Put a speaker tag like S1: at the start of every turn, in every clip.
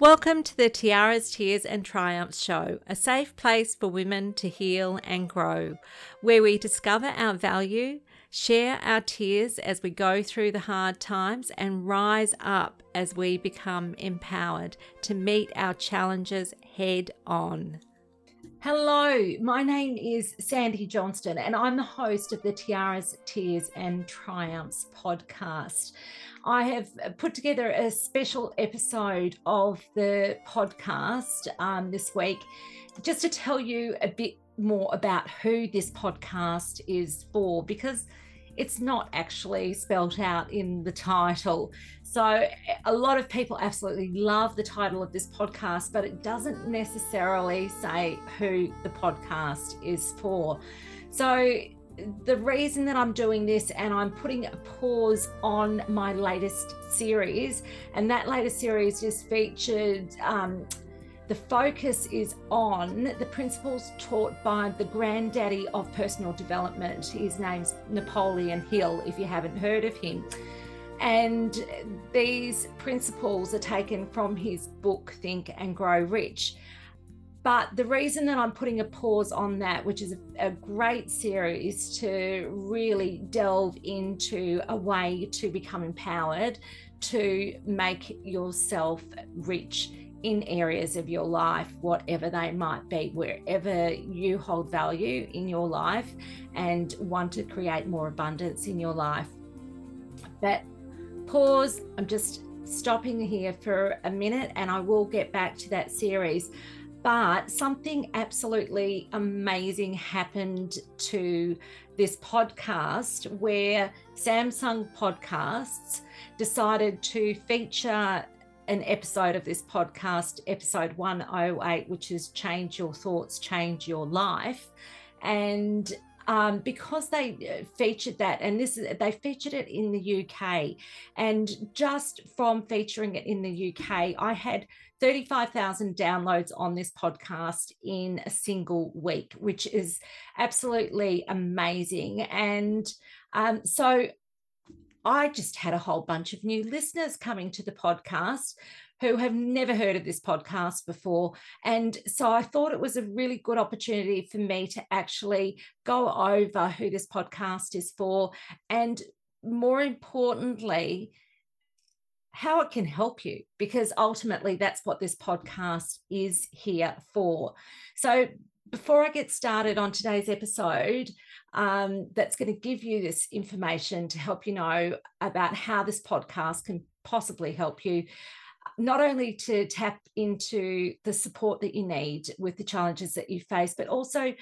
S1: Welcome to the Tiaras, Tears and Triumphs show, a safe place for women to heal and grow, where we discover our value, share our tears as we go through the hard times, and rise up as we become empowered to meet our challenges head on. Hello, my name is Sandy Johnston, and I'm the host of the Tiaras, Tears and Triumphs podcast. I have put together a special episode of the podcast um, this week just to tell you a bit more about who this podcast is for because it's not actually spelt out in the title. So, a lot of people absolutely love the title of this podcast, but it doesn't necessarily say who the podcast is for. So, the reason that I'm doing this and I'm putting a pause on my latest series, and that latest series just featured. Um, the focus is on the principles taught by the granddaddy of personal development. His name's Napoleon Hill, if you haven't heard of him. And these principles are taken from his book, Think and Grow Rich. But the reason that I'm putting a pause on that, which is a, great series is to really delve into a way to become empowered to make yourself rich in areas of your life, whatever they might be, wherever you hold value in your life and want to create more abundance in your life. But pause, I'm just stopping here for a minute and I will get back to that series. But something absolutely amazing happened to this podcast where Samsung Podcasts decided to feature an episode of this podcast, episode 108, which is Change Your Thoughts, Change Your Life. And um, because they uh, featured that, and this is they featured it in the UK, and just from featuring it in the UK, I had 35,000 downloads on this podcast in a single week, which is absolutely amazing. And um, so I just had a whole bunch of new listeners coming to the podcast who have never heard of this podcast before. And so I thought it was a really good opportunity for me to actually go over who this podcast is for and more importantly, how it can help you, because ultimately that's what this podcast is here for. So, before I get started on today's episode, um, that's going to give you this information to help you know about how this podcast can possibly help you not only to tap into the support that you need with the challenges that you face, but also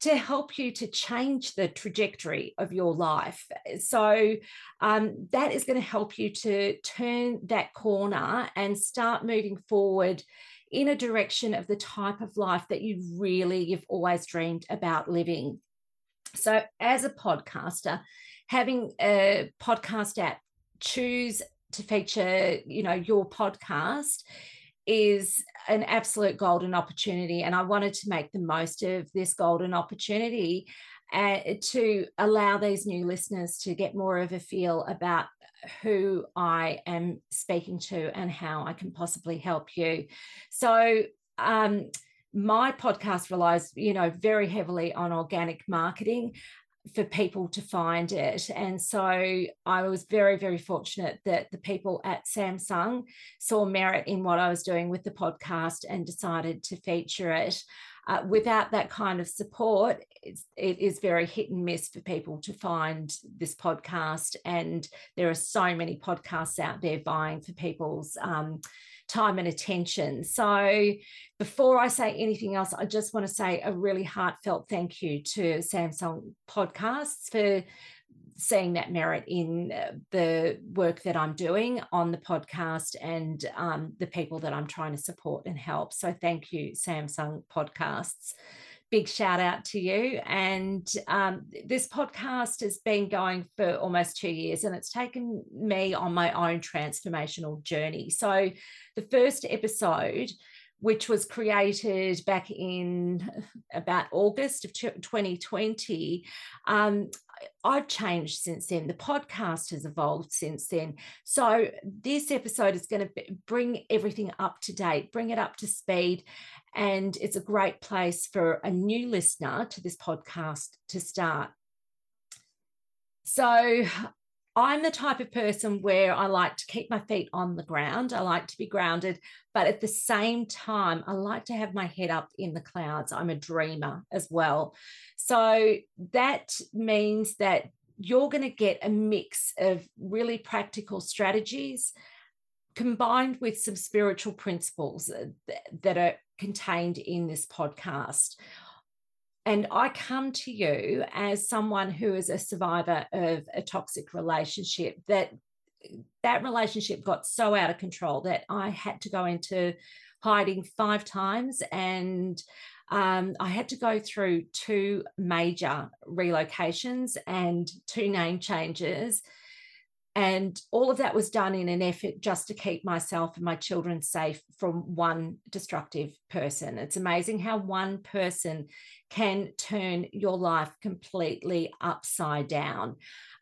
S1: to help you to change the trajectory of your life. So, um, that is going to help you to turn that corner and start moving forward in a direction of the type of life that you really you've always dreamed about living. So, as a podcaster, having a podcast app choose to feature, you know, your podcast is an absolute golden opportunity. And I wanted to make the most of this golden opportunity uh, to allow these new listeners to get more of a feel about who I am speaking to and how I can possibly help you. So, um, my podcast relies, you know, very heavily on organic marketing for people to find it. And so I was very, very fortunate that the people at Samsung saw merit in what I was doing with the podcast and decided to feature it. Uh, without that kind of support, it's, it is very hit and miss for people to find this podcast. And there are so many podcasts out there vying for people's. Um, time and attention. So, before I say anything else, I just want to say a really heartfelt thank you to Samsung Podcasts for seeing that merit in uh, the work that I'm doing on the podcast and um, the people that I'm trying to support and help. So, thank you, Samsung Podcasts big shout out to you. And um, this podcast has been going for almost two years and it's taken me on my own transformational journey. So, the first episode, which was created back in about August of 2020, um, I've changed since then. The podcast has evolved since then. So, this episode is going to bring everything up to date, bring it up to speed. And it's a great place for a new listener to this podcast to start. So, I'm the type of person where I like to keep my feet on the ground. I like to be grounded, but at the same time, I like to have my head up in the clouds. I'm a dreamer as well. So that means that you're going to get a mix of really practical strategies combined with some spiritual principles uh, that are contained in this podcast. And I come to you as someone who is a survivor of a toxic relationship that that relationship got so out of control that I had to go into hiding five times and um, I had to go through two major relocations and two name changes and all of that was done in an effort just to keep myself and my children safe from one destructive person. It's amazing how one person can turn your life completely upside down.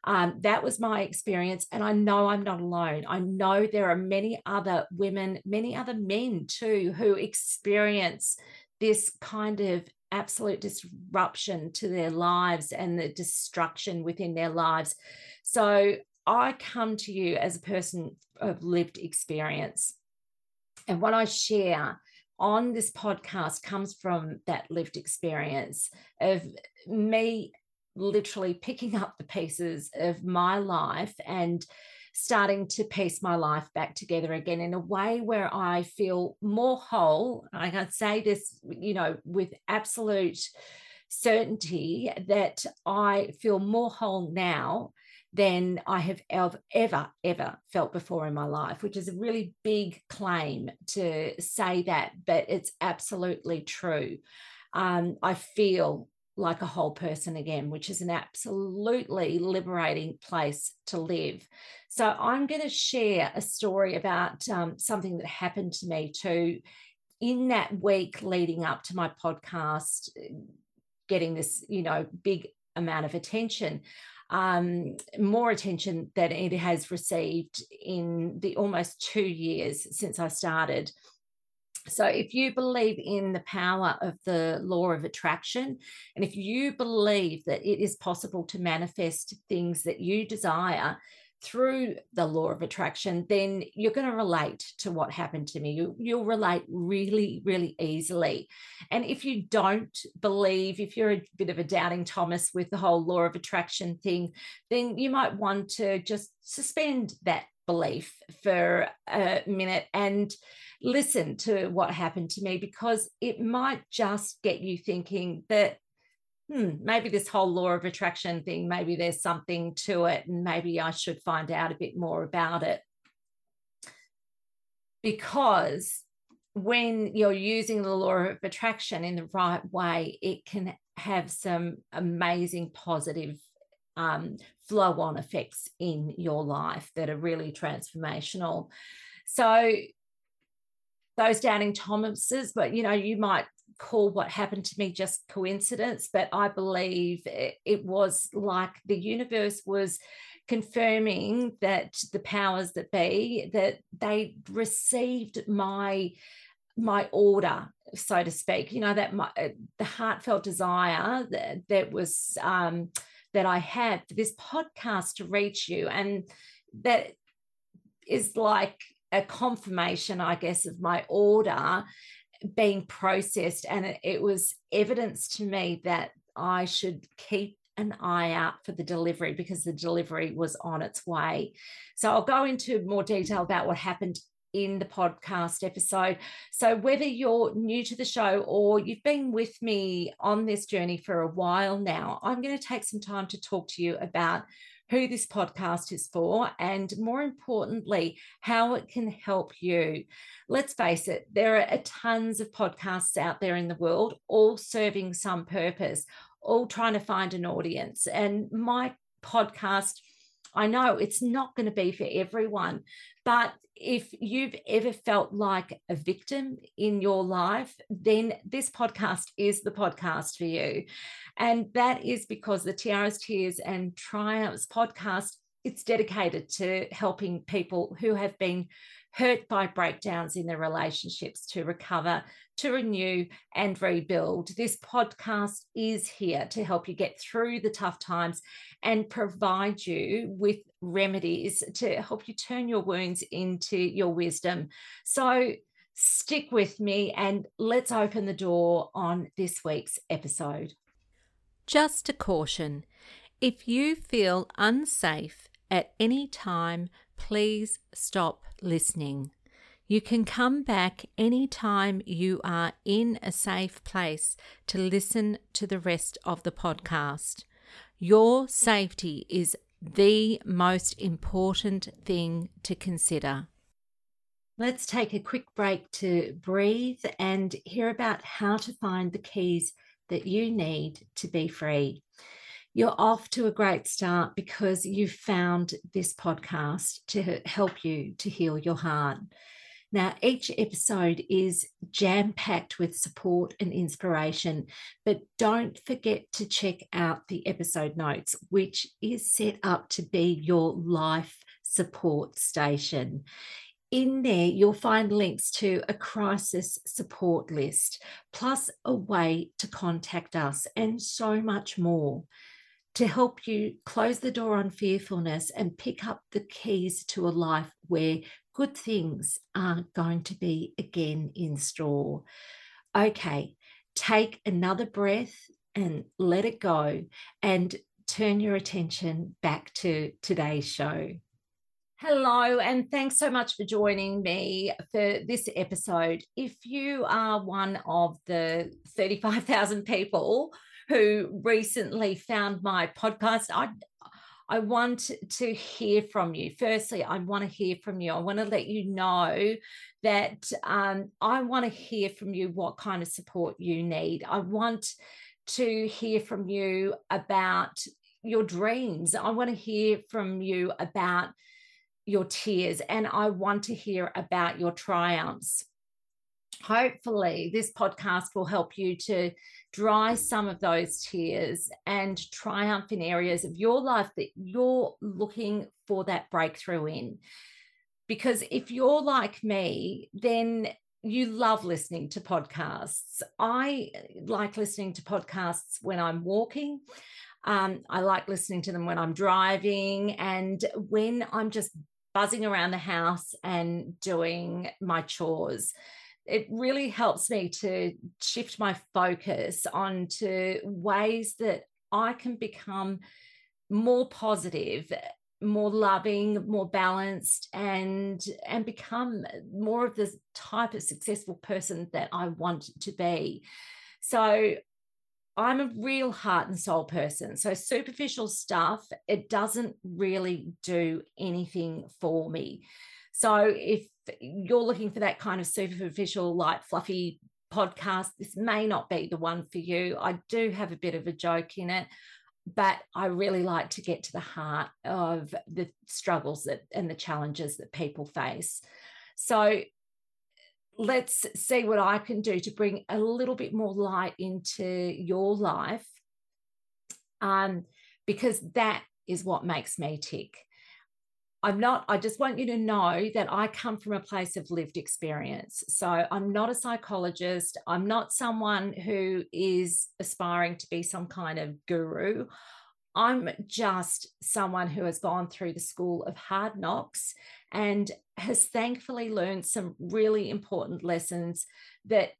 S1: Um, that was my experience. And I know I'm not alone. I know there are many other women, many other men too, who experience this kind of absolute disruption to their lives and the destruction within their lives. So I come to you as a person of lived experience. And what I share on this podcast comes from that lived experience of me literally picking up the pieces of my life and starting to piece my life back together again in a way where I feel more whole. I can say this, you know, with absolute certainty that I feel more whole now than I have ever, ever felt before in my life, which is a really big claim to say that, but it's absolutely true. Um, I feel like a whole person again, which is an absolutely liberating place to live. So, I'm going to share a story about um, something that happened to me too in that week leading up to my podcast, getting this, you know, big amount of attention um, more attention than it has received in the almost two years since I started. So, if you believe in the power of the law of attraction, and if you believe that it is possible to manifest things that you desire, through the law of attraction, then you're going to relate to what happened to me. You, you'll relate really, really easily. And if you don't believe, if you're a bit of a doubting Thomas with the whole law of attraction thing, then you might want to just suspend that belief for a minute and listen to what happened to me because it might just get you thinking that hmm, maybe this whole law of attraction thing, maybe there's something to it, and maybe I should find out a bit more about it. Because when you're using the law of attraction in the right way, it can have some amazing positive um, flow on effects in your life that are really transformational. So, those doubting Thomases, but you know, you might call what happened to me just coincidence, but I believe it was like the universe was confirming that the powers that be that they received my my order so to speak. You know that my uh, the heartfelt desire that, that was um that i had for this podcast to reach you and that is like a confirmation i guess of my order being processed and it, it was evidence to me that I should keep an eye out for the delivery because the delivery was on its way. So I'll go into more detail about what happened in the podcast episode. So, whether you're new to the show or you've been with me on this journey for a while now, I'm going to take some time to talk to you about who this podcast is for, and more importantly, how it can help you. Let's face it, there are tons of podcasts out there in the world, all serving some purpose, all trying to find an audience. And my podcast I know it's not going to be for everyone, but if you've ever felt like a victim in your life, then this podcast is the podcast for you. And that is because the Tiaras, Tears, and Triumphs podcast it's dedicated to helping people who have been hurt by breakdowns in their relationships to recover, to renew, and rebuild. This podcast is here to help you get through the tough times and provide you with remedies to help you turn your wounds into your wisdom. So, stick with me and let's open the door on this week's episode. Just a caution if you feel unsafe at any time, please stop listening. You can come back anytime you are in a safe place to listen to the rest of the podcast. Your safety is the most important thing to consider. Let's take a quick break to breathe and hear about how to find the keys that you need to be free you're off to a great start because you've found this podcast to help you to heal your heart. Now, each episode is jam packed with support and inspiration, but don't forget to check out the episode notes, which is set up to be your life support station. In there, you'll find links to a crisis support list, plus a way to contact us, and so much more to help you close the door on fearfulness and pick up the keys to a life where good things aren't going to be again in store. Okay, take another breath and let it go and turn your attention back to today's show. Hello, and thanks so much for joining me for this episode. If you are one of the 35,000 people who recently found my podcast. I I want to hear from you. Firstly, I want to hear from you. I want to let you know that um, I want to hear from you what kind of support you need. I want to hear from you about your dreams. I want to hear from you about your tears, and I want to hear about your triumphs hopefully this podcast will help you to dry some of those tears and triumph in areas of your life that you're looking for that breakthrough in. Because if you're like me then you love listening to podcasts. I like listening to podcasts when i'm walking. Um, i like listening to them when i'm driving and when i'm just buzzing around the house and doing my chores it really helps me to shift my focus onto ways that I can become more positive more loving more balanced and and become more of the type of successful person that I want to be so I'm a real heart and soul person. So superficial stuff, it doesn't really do anything for me. So if you're looking for that kind of superficial, light, fluffy podcast, this may not be the one for you. I do have a bit of a joke in it, but I really like to get to the heart of the struggles that and the challenges that people face. So let's see what I can do to bring a little bit more light into your life. Um, because that is what makes me tick. I'm not, I just want you to know that I come from a place of lived experience. So I'm not a psychologist. I'm not someone who is aspiring to be some kind of guru. I'm just someone who has gone through the school of hard knocks and has thankfully learned some really important lessons that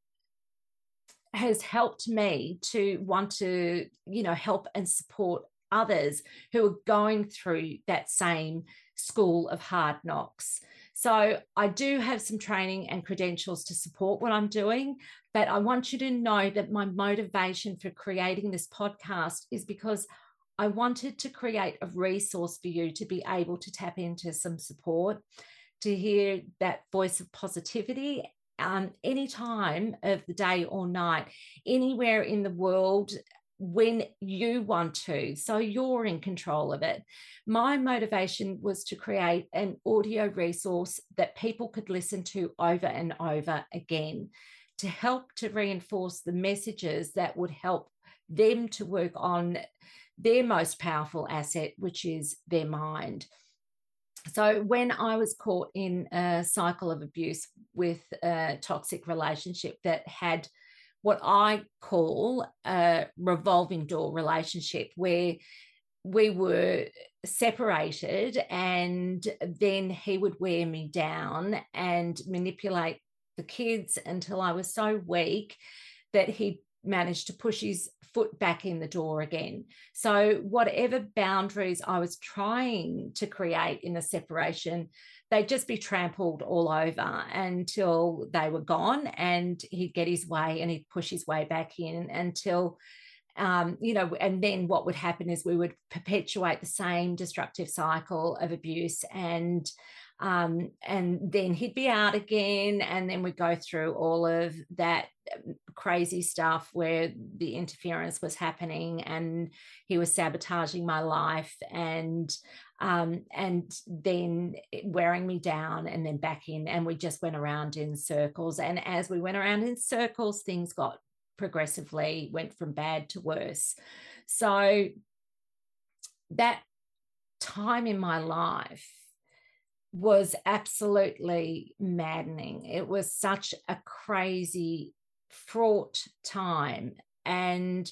S1: has helped me to want to, you know, help and support others who are going through that same school of hard knocks. So I do have some training and credentials to support what I'm doing, but I want you to know that my motivation for creating this podcast is because I wanted to create a resource for you to be able to tap into some support, to hear that voice of positivity um, any time of the day or night, anywhere in the world when you want to. So you're in control of it. My motivation was to create an audio resource that people could listen to over and over again to help to reinforce the messages that would help them to work on their most powerful asset, which is their mind. So, when I was caught in a cycle of abuse with a toxic relationship that had what I call a revolving door relationship, where we were separated and then he would wear me down and manipulate the kids until I was so weak that he managed to push his foot back in the door again. So, whatever boundaries I was trying to create in the separation, they'd just be trampled all over until they were gone and he'd get his way and he'd push his way back in until um, you know, and then what would happen is we would perpetuate the same destructive cycle of abuse and um, and then he'd be out again and then we'd go through all of that um, crazy stuff where the interference was happening and he was sabotaging my life and um, and then wearing me down and then back in and we just went around in circles and as we went around in circles things got progressively went from bad to worse. So that time in my life was absolutely maddening. It was such a crazy, fraught time. And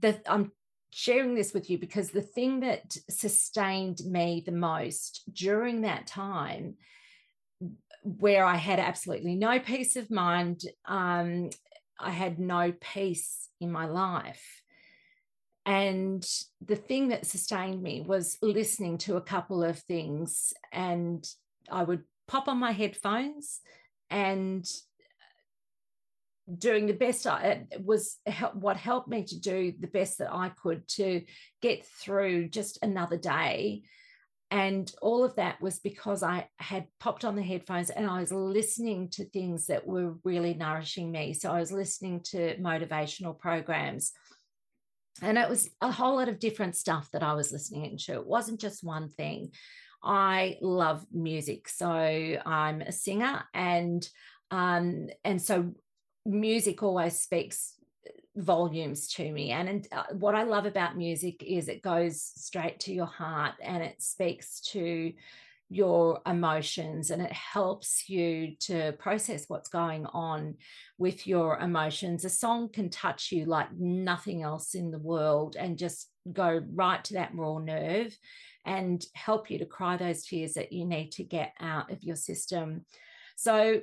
S1: the, I'm sharing this with you because the thing that sustained me the most during that time, where I had absolutely no peace of mind, um, I had no peace in my life and the thing that sustained me was listening to a couple of things. And I would pop on my headphones and uh, doing the best I was what helped me to do the best that I could to get through just another day. And all of that was because I had popped on the headphones and I was listening to things that were really nourishing me. So I was listening to motivational programs and it was a whole lot of different stuff that I was listening into. It wasn't just one thing. I love music, so I'm a singer, and um, and so music always speaks volumes to me. And, and uh, what I love about music is it goes straight to your heart, and it speaks to your emotions and it helps you to process what's going on with your emotions. A song can touch you like nothing else in the world and just go right to that raw nerve and help you to cry those tears that you need to get out of your system. So,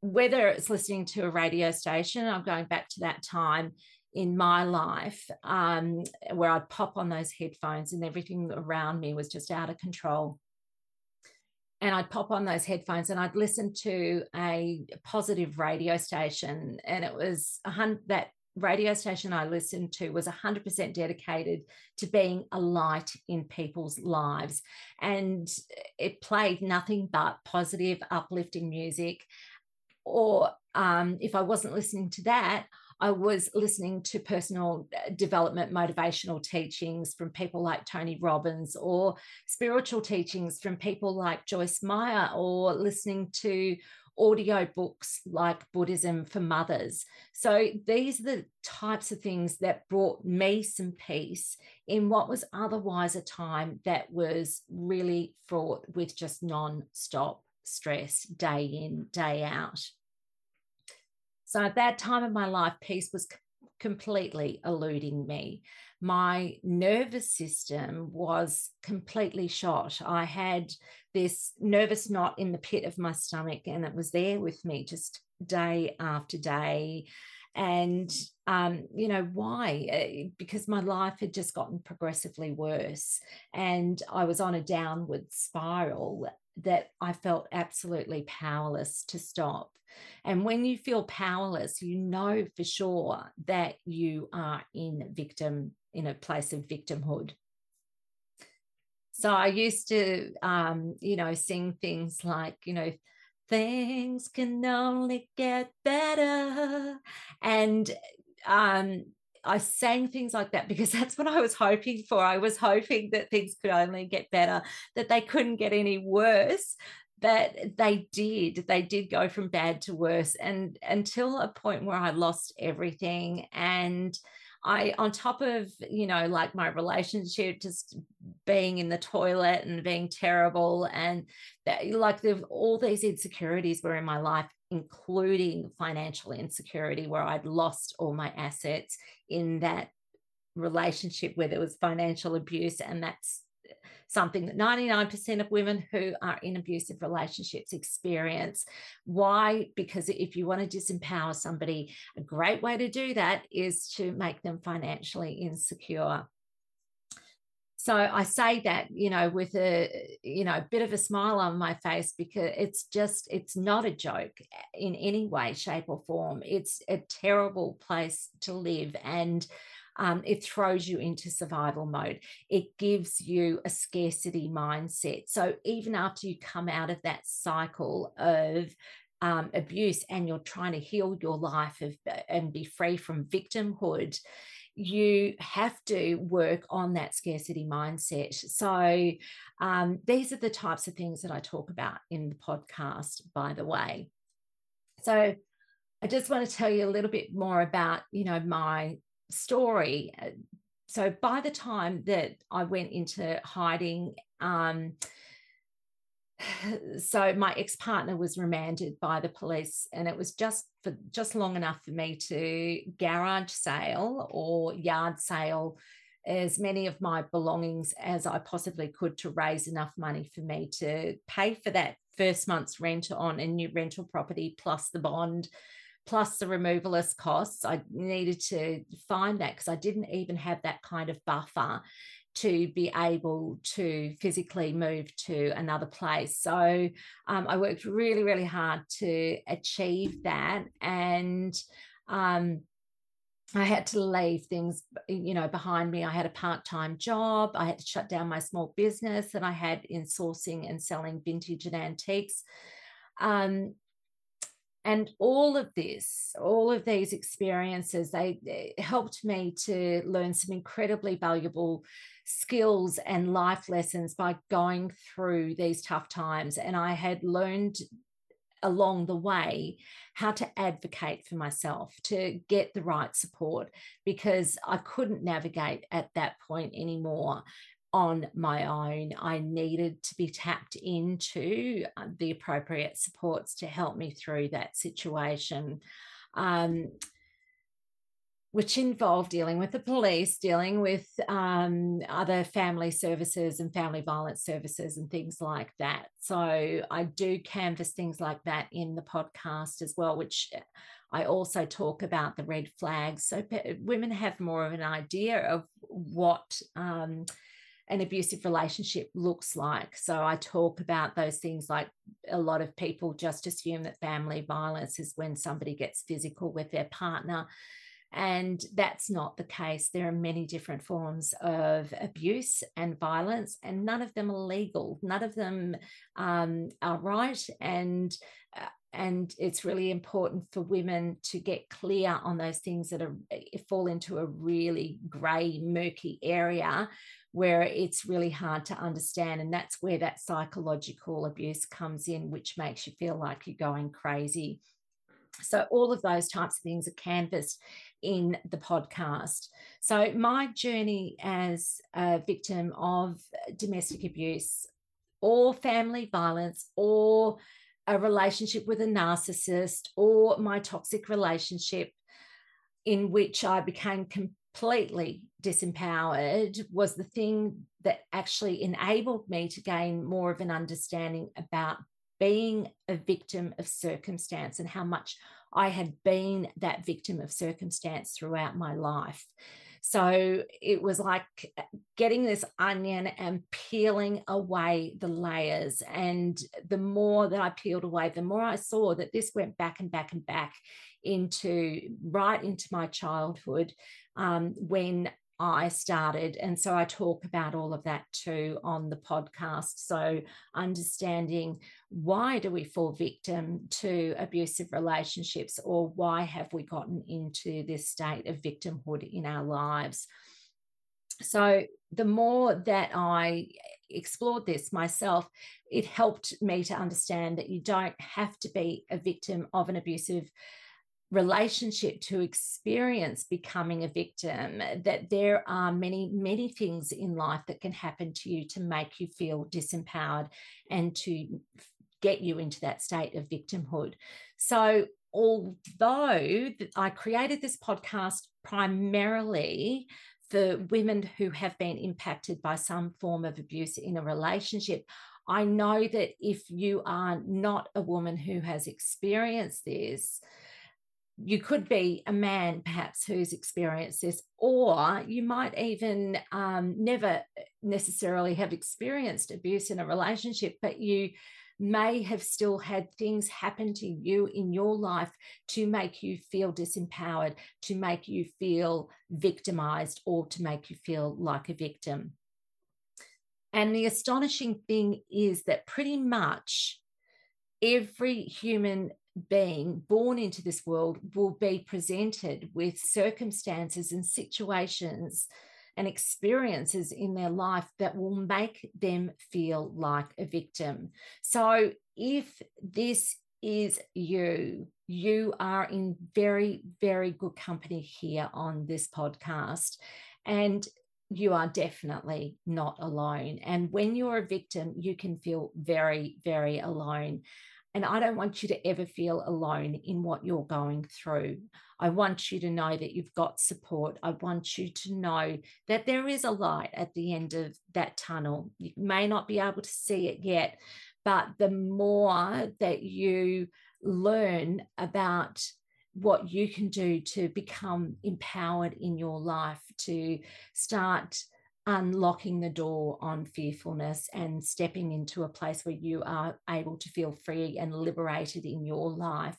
S1: whether it's listening to a radio station, I'm going back to that time in my life um, where I'd pop on those headphones and everything around me was just out of control and I'd pop on those headphones and I'd listen to a positive radio station. And it was a hundred that radio station I listened to was a 100% dedicated to being a light in people's lives. And it played nothing but positive, uplifting music. Or um, if I wasn't listening to that, I was listening to personal uh, development motivational teachings from people like Tony Robbins or spiritual teachings from people like Joyce Meyer or listening to audio books like Buddhism for Mothers. So these are the types of things that brought me some peace in what was otherwise a time that was really fraught with just non-stop stress day in, day out. So at that time of my life, peace was completely eluding me. My nervous system was completely shot. I had this nervous knot in the pit of my stomach, and it was there with me just day after day. And, um, you know, why? Eh, because my life had just gotten progressively worse. And I was on a downward spiral that I felt absolutely powerless to stop. And when you feel powerless, you know for sure that you are in victim, in a place of victimhood. So I used to, um, you know, sing things like, you know, things can only get better. And um, I sang things like that because that's what I was hoping for. I was hoping that things could only get better, that they couldn't get any worse. But they did. They did go from bad to worse. And until a point where I lost everything and I, on top of, you know, like my relationship just being in the toilet and being terrible, and that, like the, all these insecurities were in my life, including financial insecurity, where I'd lost all my assets in that relationship where there was financial abuse. And that's something that 99% of women who are in abusive relationships experience. Why? Because if you want to disempower somebody, a great way to do that is to make them financially insecure. So I say that, you know, with a, you know, bit of a smile on my face because it's just, it's not a joke in any way, shape, or form. It's a terrible place to live. And um, it throws you into survival mode. It gives you a scarcity mindset. So even after you come out of that cycle of um, abuse and you're trying to heal your life of, and be free from victimhood, you have to work on that scarcity mindset. So, um, these are the types of things that I talk about in the podcast, by the way. So, I just want to tell you a little bit more about, you know, my story. So by the time that I went into hiding, um, so my ex-partner was remanded by the police and it was just for just long enough for me to garage sale or yard sale as many of my belongings as I possibly could to raise enough money for me to pay for that first month's rent on a new rental property plus the bond plus the removalist costs. I needed to find that because I didn't even have that kind of buffer to be able to physically move to another place. So um, I worked really, really hard to achieve that. And um, I had to leave things, you know, behind me. I had a part-time job. I had to shut down my small business that I had in sourcing and selling vintage and antiques. Um, and all of this all of these experiences they, they, helped me to learn some incredibly valuable skills and life lessons by going through these tough times. And i had learned along the way how to advocate for myself to get the right support because i couldn't navigate at that point anymore on my own. I needed to be tapped into uh, the appropriate supports to help me through that situation. Um, which involved dealing with the police, dealing with um, other family services and family violence services and things like that. So I do canvas things like that in the podcast as well, which uh, I also talk about the red flags. So women have more of an idea of what. Um, an abusive relationship looks like. So I talk about those things like a lot of people just assume that family violence is when somebody gets physical with their partner. And that's not the case. There are many different forms of abuse and violence, and none of them are legal. None of them um, are right. And uh, and it's really important for women to get clear on those things that are eh, fall into a really grey, murky area where it's really hard to understand. And that's where that psychological abuse comes in, which makes you feel like you're going crazy. So, all of those types of things are canvassed in the podcast. So, my journey as a victim of domestic abuse or family violence or a relationship with a narcissist or my toxic relationship in which I became completely disempowered was the thing that actually enabled me to gain more of an understanding about being a victim of circumstance and how much I had been that victim of circumstance throughout my life. So it was like getting this onion and peeling away the layers. And the more that I peeled away, the more I saw that this went back and back and back into right into my childhood um, when I started. And so I talk about all of that too on the podcast. So understanding why do we fall victim to abusive relationships or why have we gotten into this state of victimhood in our lives? So the more that I explored this myself, it helped me to understand that you don't have to be a victim of an abusive relationship to experience becoming a victim that there are many many things in life that can happen to you to make you feel disempowered and to get you into that state of victimhood. So although i created this podcast primarily for women who have been impacted by some form of abuse in a relationship I know that if you are not a woman who has experienced this, you could be a man perhaps who's experienced this or you might even um, never necessarily have experienced abuse in a relationship but you may have still had things happen to you in your life to make you feel disempowered to make you feel victimized or to make you feel like a victim. And the astonishing thing is that pretty much every human being born into this world will be presented with circumstances and situations and experiences in their life that will make them feel like a victim. So, if this is you, you are in very, very good company here on this podcast. And you are definitely not alone. And when you're a victim, you can feel very, very alone. And I don't want you to ever feel alone in what you're going through. I want you to know that you've got support. I want you to know that there is a light at the end of that tunnel. You may not be able to see it yet, but the more that you learn about what you can do to become empowered in your life, to start unlocking the door on fearfulness and stepping into a place where you are able to feel free and liberated in your life,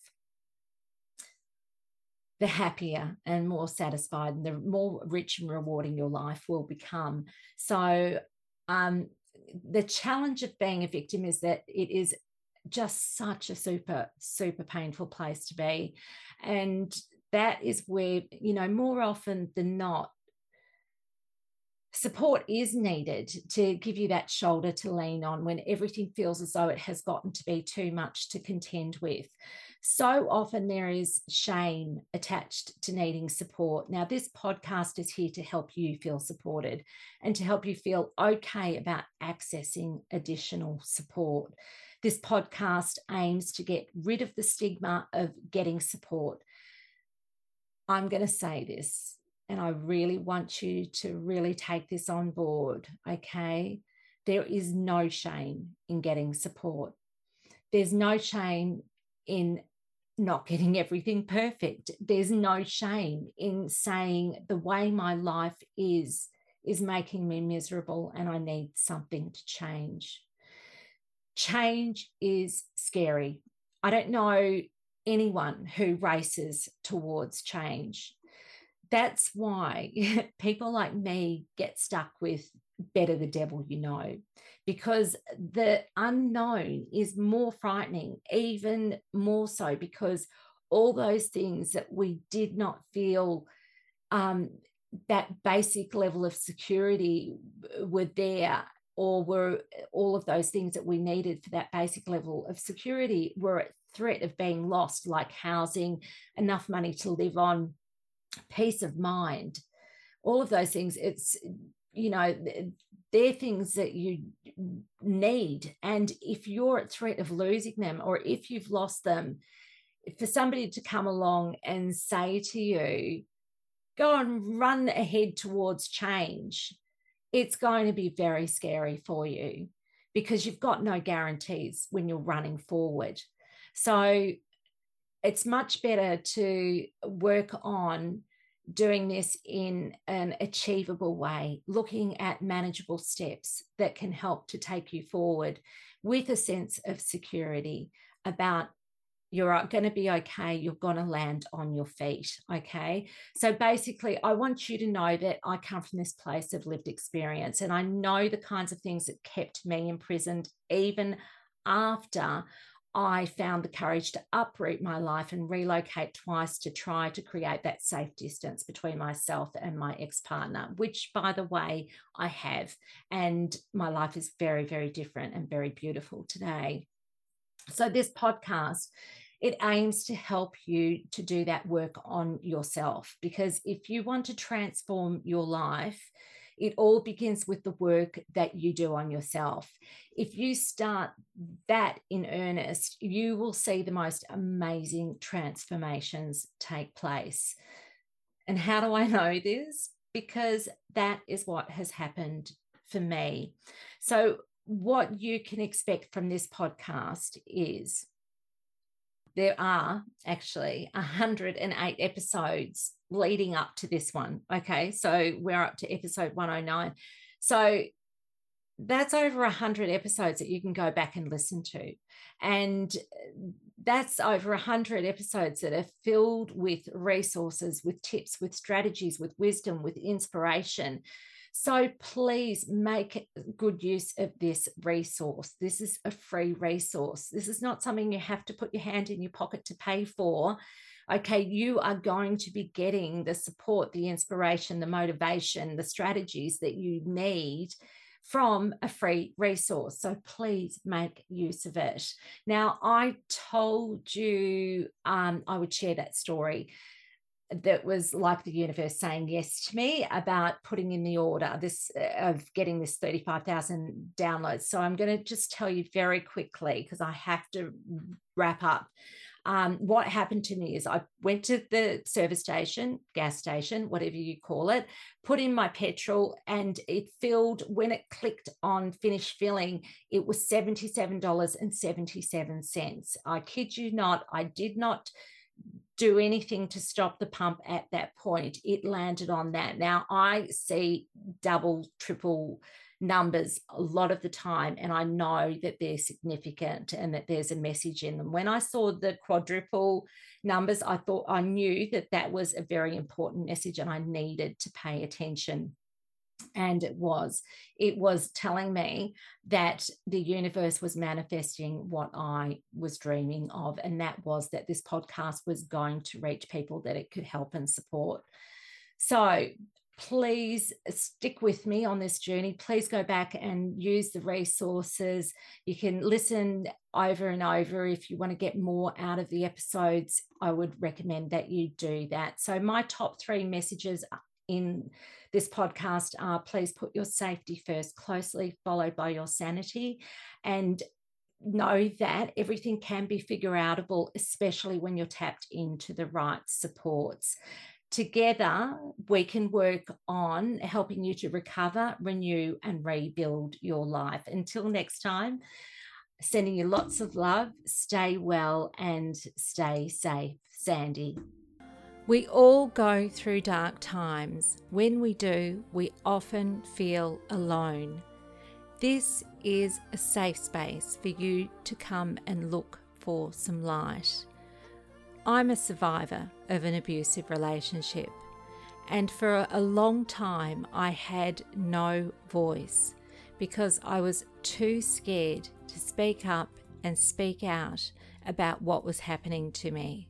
S1: the happier and more satisfied and the more rich and rewarding your life will become. So, um, the challenge of being a victim is that it is just such a super, super painful place to be. And that is where, you know, more often than not, support is needed to give you that shoulder to lean on when everything feels as though it has gotten to be too much to contend with. So often there is shame attached to needing support. Now, this podcast is here to help you feel supported and to help you feel okay about accessing additional support. This podcast aims to get rid of the stigma of getting support. I'm going to say this and I really want you to really take this on board. Okay. There is no shame in getting support. There's no shame in not getting everything perfect. There's no shame in saying the way my life is is making me miserable and I need something to change. Change is scary. I don't know anyone who races towards change that's why people like me get stuck with better the devil you know because the unknown is more frightening even more so because all those things that we did not feel um, that basic level of security were there or were all of those things that we needed for that basic level of security were at threat of being lost like housing enough money to live on peace of mind, all of those things. It's, you know, they're things that you need. And if you're at threat of losing them, or if you've lost them, for somebody to come along and say to you, go and run ahead towards change, it's going to be very scary for you because you've got no guarantees when you're running forward. So it's much better to work on doing this in an achievable way, looking at manageable steps that can help to take you forward with a sense of security about you're going to be okay. You're going to land on your feet. Okay. So basically, I want you to know that I come from this place of lived experience and I know the kinds of things that kept me imprisoned even after I found the courage to uproot my life and relocate twice to try to create that safe distance between myself and my ex partner, which, by the way, I have. And my life is very, very different and very beautiful today. So, this podcast it aims to help you to do that work on yourself. Because if you want to transform your life, it all begins with the work that you do on yourself. If you start that in earnest, you will see the most amazing transformations take place. And how do I know this? Because that is what has happened for me. So, what you can expect from this podcast is there are actually 108 episodes leading up to this one. Okay. So we're up to episode 109. So that's over 100 episodes that you can go back and listen to. And that's over 100 episodes that are filled with resources, with tips, with strategies, with wisdom, with inspiration so please make good use of this resource. This is a free resource. This is not something you have to put your hand in your pocket to pay for. Okay, you are going to be getting the support, the inspiration, the motivation, the strategies that you need from a free resource. So please make use of it. Now, I told you um, I would share that story that was like the universe saying yes to me about putting in the order this uh, of getting this 35,000 downloads. So I'm going to just tell you very quickly because I have to wrap up. Um, what happened to me is I went to the service station, gas station, whatever you call it, put in my petrol, and it filled. When it clicked on finish filling, it was $77.77. I kid you not, I did not do anything to stop the pump at that point. It landed on that. Now I see double, triple numbers a lot of the time, and I know that they're significant and that there's a message in them. When I saw the quadruple numbers, I thought I knew that that was a very important message and I needed to pay attention and it was it was telling me that the universe was manifesting what i was dreaming of and that was that this podcast was going to reach people that it could help and support. So please stick with me on this journey. Please go back and use the resources. You can listen over and over if you want to get more out of the episodes. I would recommend that you do that. So my top 3 messages in this podcast are please put your safety first, closely followed by your sanity. And know that everything can be figure outable, especially when you're tapped into the right supports. Together, we can work on helping you to recover, renew, and rebuild your life. Until next time, sending you lots of love, stay well, and stay safe. Sandy. We all go through dark times. When we do, we often feel alone. This is a safe space for you to come and look for some light. I'm a survivor of an abusive relationship, and for a long time I had no voice because I was too scared to speak up and speak out about what was happening to me.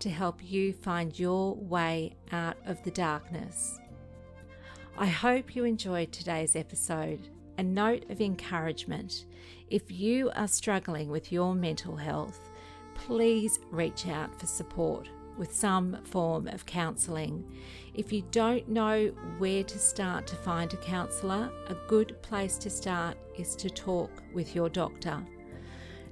S1: to help you find your way out of the darkness. I hope you enjoyed today's episode. A note of encouragement if you are struggling with your mental health, please reach out for support with some form of counselling. If you don't know where to start to find a counsellor, a good place to start is to talk with your doctor.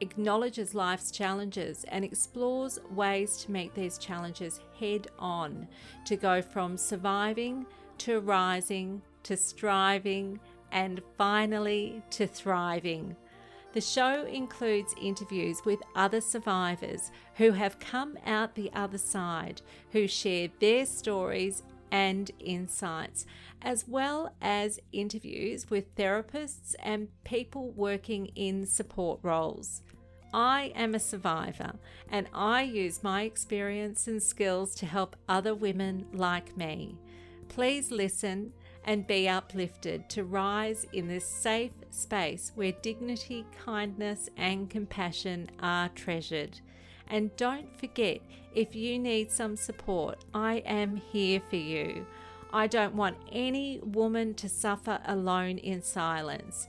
S1: acknowledges life's challenges, and explores ways to meet these challenges head on to go from surviving to rising to striving and finally to thriving. The show includes interviews with other survivors who have come out the other side, who share their stories and insights, as well as interviews with therapists and people working in support roles. I am a survivor and I use my experience and skills to help other women like me. Please listen and be uplifted to rise in this safe space where dignity, kindness, and compassion are treasured. And don't forget, if you need some support, I am here for you. I don't want any woman to suffer alone in silence.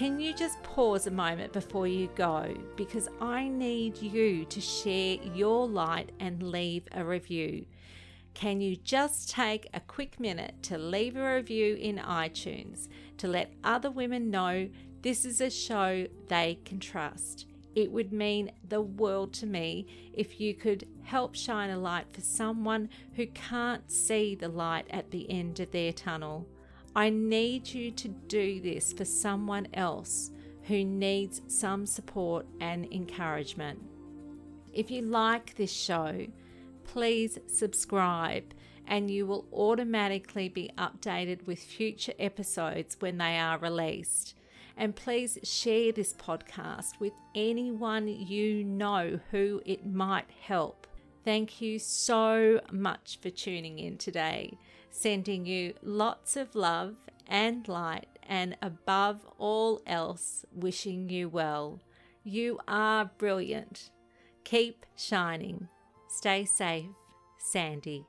S1: can you just pause a moment before you go? Because I need you to share your light and leave a review. Can you just take a quick minute to leave a review in iTunes to let other women know this is a show they can trust? It would mean the world to me if you could help shine a light for someone who can't see the light at the end of their tunnel. I need you to do this for someone else who needs some support and encouragement. If you like this show, please subscribe and you will automatically be updated with future episodes when they are released. And please share this podcast with anyone you know who it might help. Thank you so much for tuning in today. Sending you lots of love and light, and above all else, wishing you well. You are brilliant. Keep shining. Stay safe, Sandy.